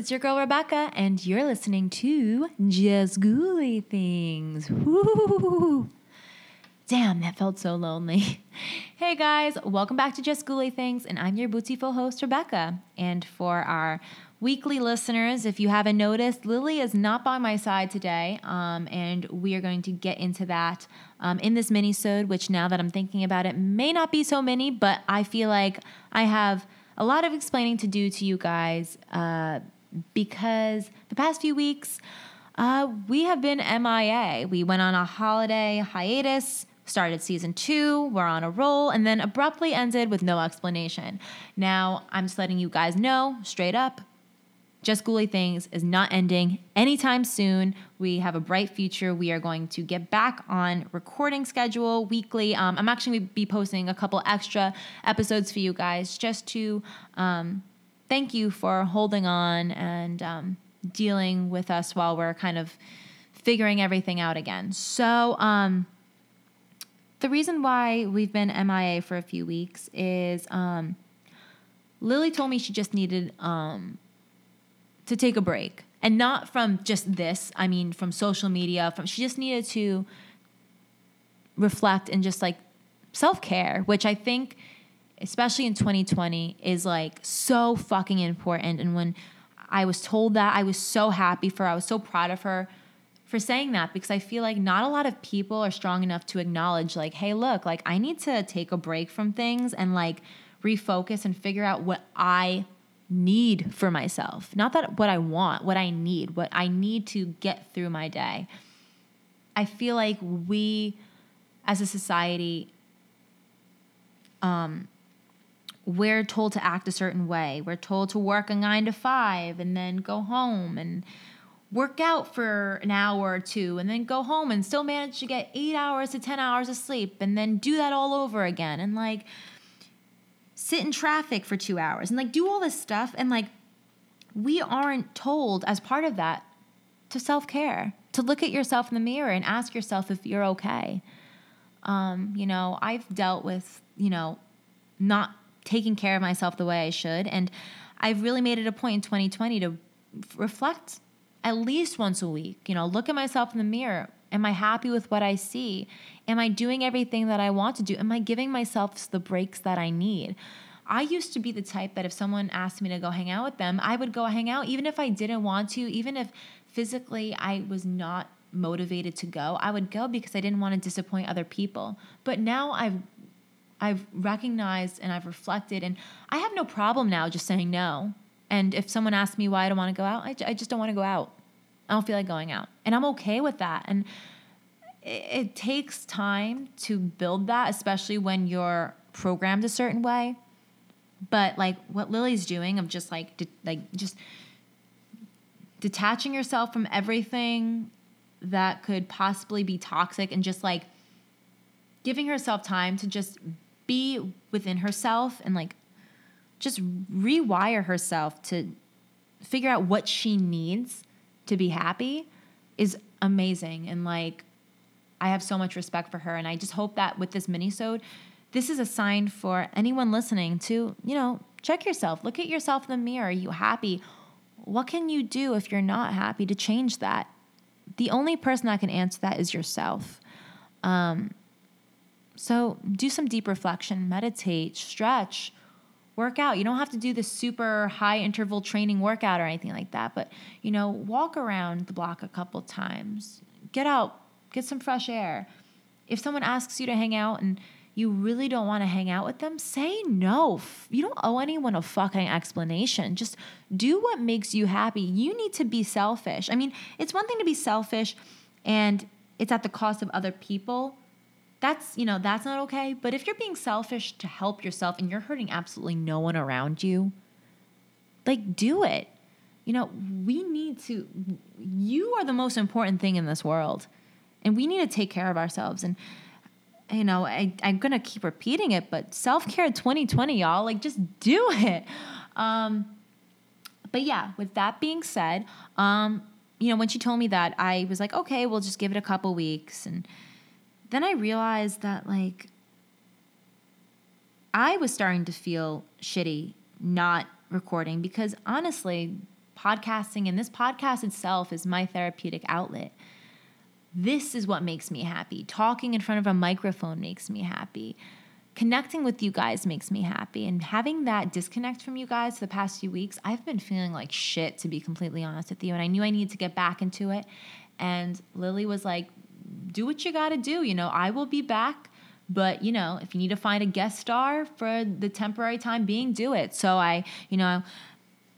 It's your girl Rebecca, and you're listening to Just Ghouly Things. Woo! Damn, that felt so lonely. Hey guys, welcome back to Just Ghouly Things, and I'm your beautiful host, Rebecca. And for our weekly listeners, if you haven't noticed, Lily is not by my side today, um, and we are going to get into that um, in this mini-sode, which now that I'm thinking about it, may not be so many, but I feel like I have a lot of explaining to do to you guys uh, because the past few weeks, uh, we have been MIA. We went on a holiday hiatus started season two, we're on a roll, and then abruptly ended with no explanation. Now, I'm just letting you guys know straight up. Just Ghouly Things is not ending anytime soon. We have a bright future. We are going to get back on recording schedule weekly. Um, I'm actually going to be posting a couple extra episodes for you guys just to um, thank you for holding on and um, dealing with us while we're kind of figuring everything out again. So, um, the reason why we've been MIA for a few weeks is um, Lily told me she just needed um, to take a break, and not from just this. I mean, from social media. From she just needed to reflect and just like self care, which I think, especially in 2020, is like so fucking important. And when I was told that, I was so happy for her. I was so proud of her for saying that because I feel like not a lot of people are strong enough to acknowledge, like, hey, look, like I need to take a break from things and like refocus and figure out what I need for myself. Not that what I want, what I need, what I need to get through my day. I feel like we as a society, um, we're told to act a certain way. We're told to work a nine to five and then go home and work out for an hour or two and then go home and still manage to get eight hours to 10 hours of sleep and then do that all over again and like sit in traffic for two hours and like do all this stuff. And like, we aren't told as part of that to self care, to look at yourself in the mirror and ask yourself if you're okay. Um, you know, I've dealt with, you know, not taking care of myself the way I should. And I've really made it a point in 2020 to reflect at least once a week. You know, look at myself in the mirror. Am I happy with what I see? Am I doing everything that I want to do? Am I giving myself the breaks that I need? I used to be the type that if someone asked me to go hang out with them, I would go hang out, even if I didn't want to, even if physically I was not motivated to go, I would go because I didn't want to disappoint other people. But now I've I've recognized and I've reflected, and I have no problem now just saying no. And if someone asks me why I don't want to go out, I, I just don't want to go out. I don't feel like going out. And I'm okay with that. And it, it takes time to build that, especially when you're programmed a certain way. But like what Lily's doing of just like, de- like just detaching yourself from everything that could possibly be toxic and just like giving herself time to just be within herself and like just rewire herself to figure out what she needs to be happy is amazing and like I have so much respect for her and I just hope that with this minisode this is a sign for anyone listening to, you know, check yourself. Look at yourself in the mirror. Are you happy? What can you do if you're not happy to change that? The only person that can answer that is yourself. Um, so do some deep reflection, meditate, stretch, work out. You don't have to do the super high interval training workout or anything like that, but you know, walk around the block a couple times. Get out, get some fresh air. If someone asks you to hang out and you really don't want to hang out with them, say no. You don't owe anyone a fucking explanation. Just do what makes you happy. You need to be selfish. I mean, it's one thing to be selfish and it's at the cost of other people that's you know that's not okay. But if you're being selfish to help yourself and you're hurting absolutely no one around you like do it. You know we need to you are the most important thing in this world and we need to take care of ourselves. And you know I, i'm gonna keep repeating it but self-care 2020 y'all like just do it. Um but yeah with that being said um you know when she told me that i was like okay we'll just give it a couple weeks and then I realized that like I was starting to feel shitty not recording because honestly, podcasting and this podcast itself is my therapeutic outlet. This is what makes me happy. Talking in front of a microphone makes me happy. Connecting with you guys makes me happy. And having that disconnect from you guys the past few weeks, I've been feeling like shit, to be completely honest with you. And I knew I needed to get back into it. And Lily was like, do what you got to do. You know, I will be back. But, you know, if you need to find a guest star for the temporary time being, do it. So I, you know,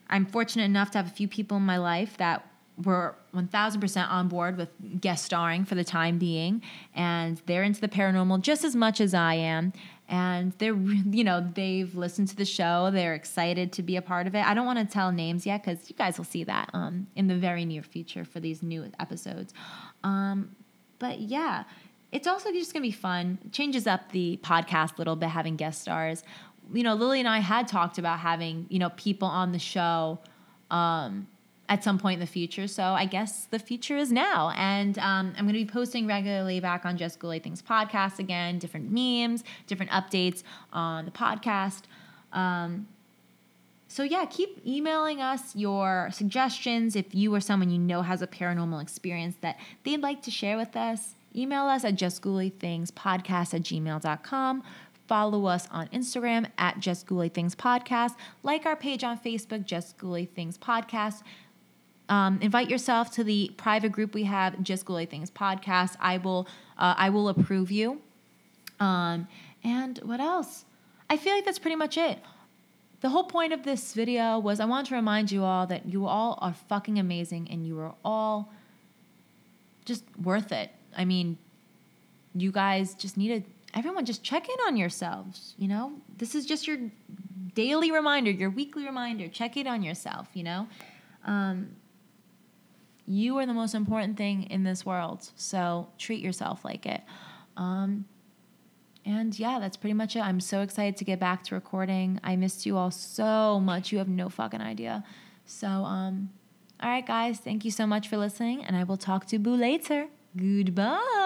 I'm fortunate enough to have a few people in my life that were 1000% on board with guest starring for the time being and they're into the paranormal just as much as I am and they're you know they've listened to the show they're excited to be a part of it i don't want to tell names yet because you guys will see that um, in the very near future for these new episodes um, but yeah it's also just gonna be fun changes up the podcast a little bit having guest stars you know lily and i had talked about having you know people on the show um, at some point in the future. So I guess the future is now. And um, I'm going to be posting regularly back on Just Ghouly Things podcast again, different memes, different updates on the podcast. Um, so yeah, keep emailing us your suggestions if you or someone you know has a paranormal experience that they'd like to share with us. Email us at justghoulythingspodcast at gmail.com. Follow us on Instagram at Just Things Podcast. Like our page on Facebook, Just Things Podcast. Um, invite yourself to the private group we have, Just Things Podcast. I will, uh, I will approve you. Um, and what else? I feel like that's pretty much it. The whole point of this video was I want to remind you all that you all are fucking amazing and you are all just worth it. I mean, you guys just need to everyone just check in on yourselves, you know? This is just your daily reminder, your weekly reminder. Check it on yourself, you know? Um, you are the most important thing in this world. So treat yourself like it. Um, and yeah, that's pretty much it. I'm so excited to get back to recording. I missed you all so much. You have no fucking idea. So, um, all right, guys, thank you so much for listening, and I will talk to Boo later. Goodbye.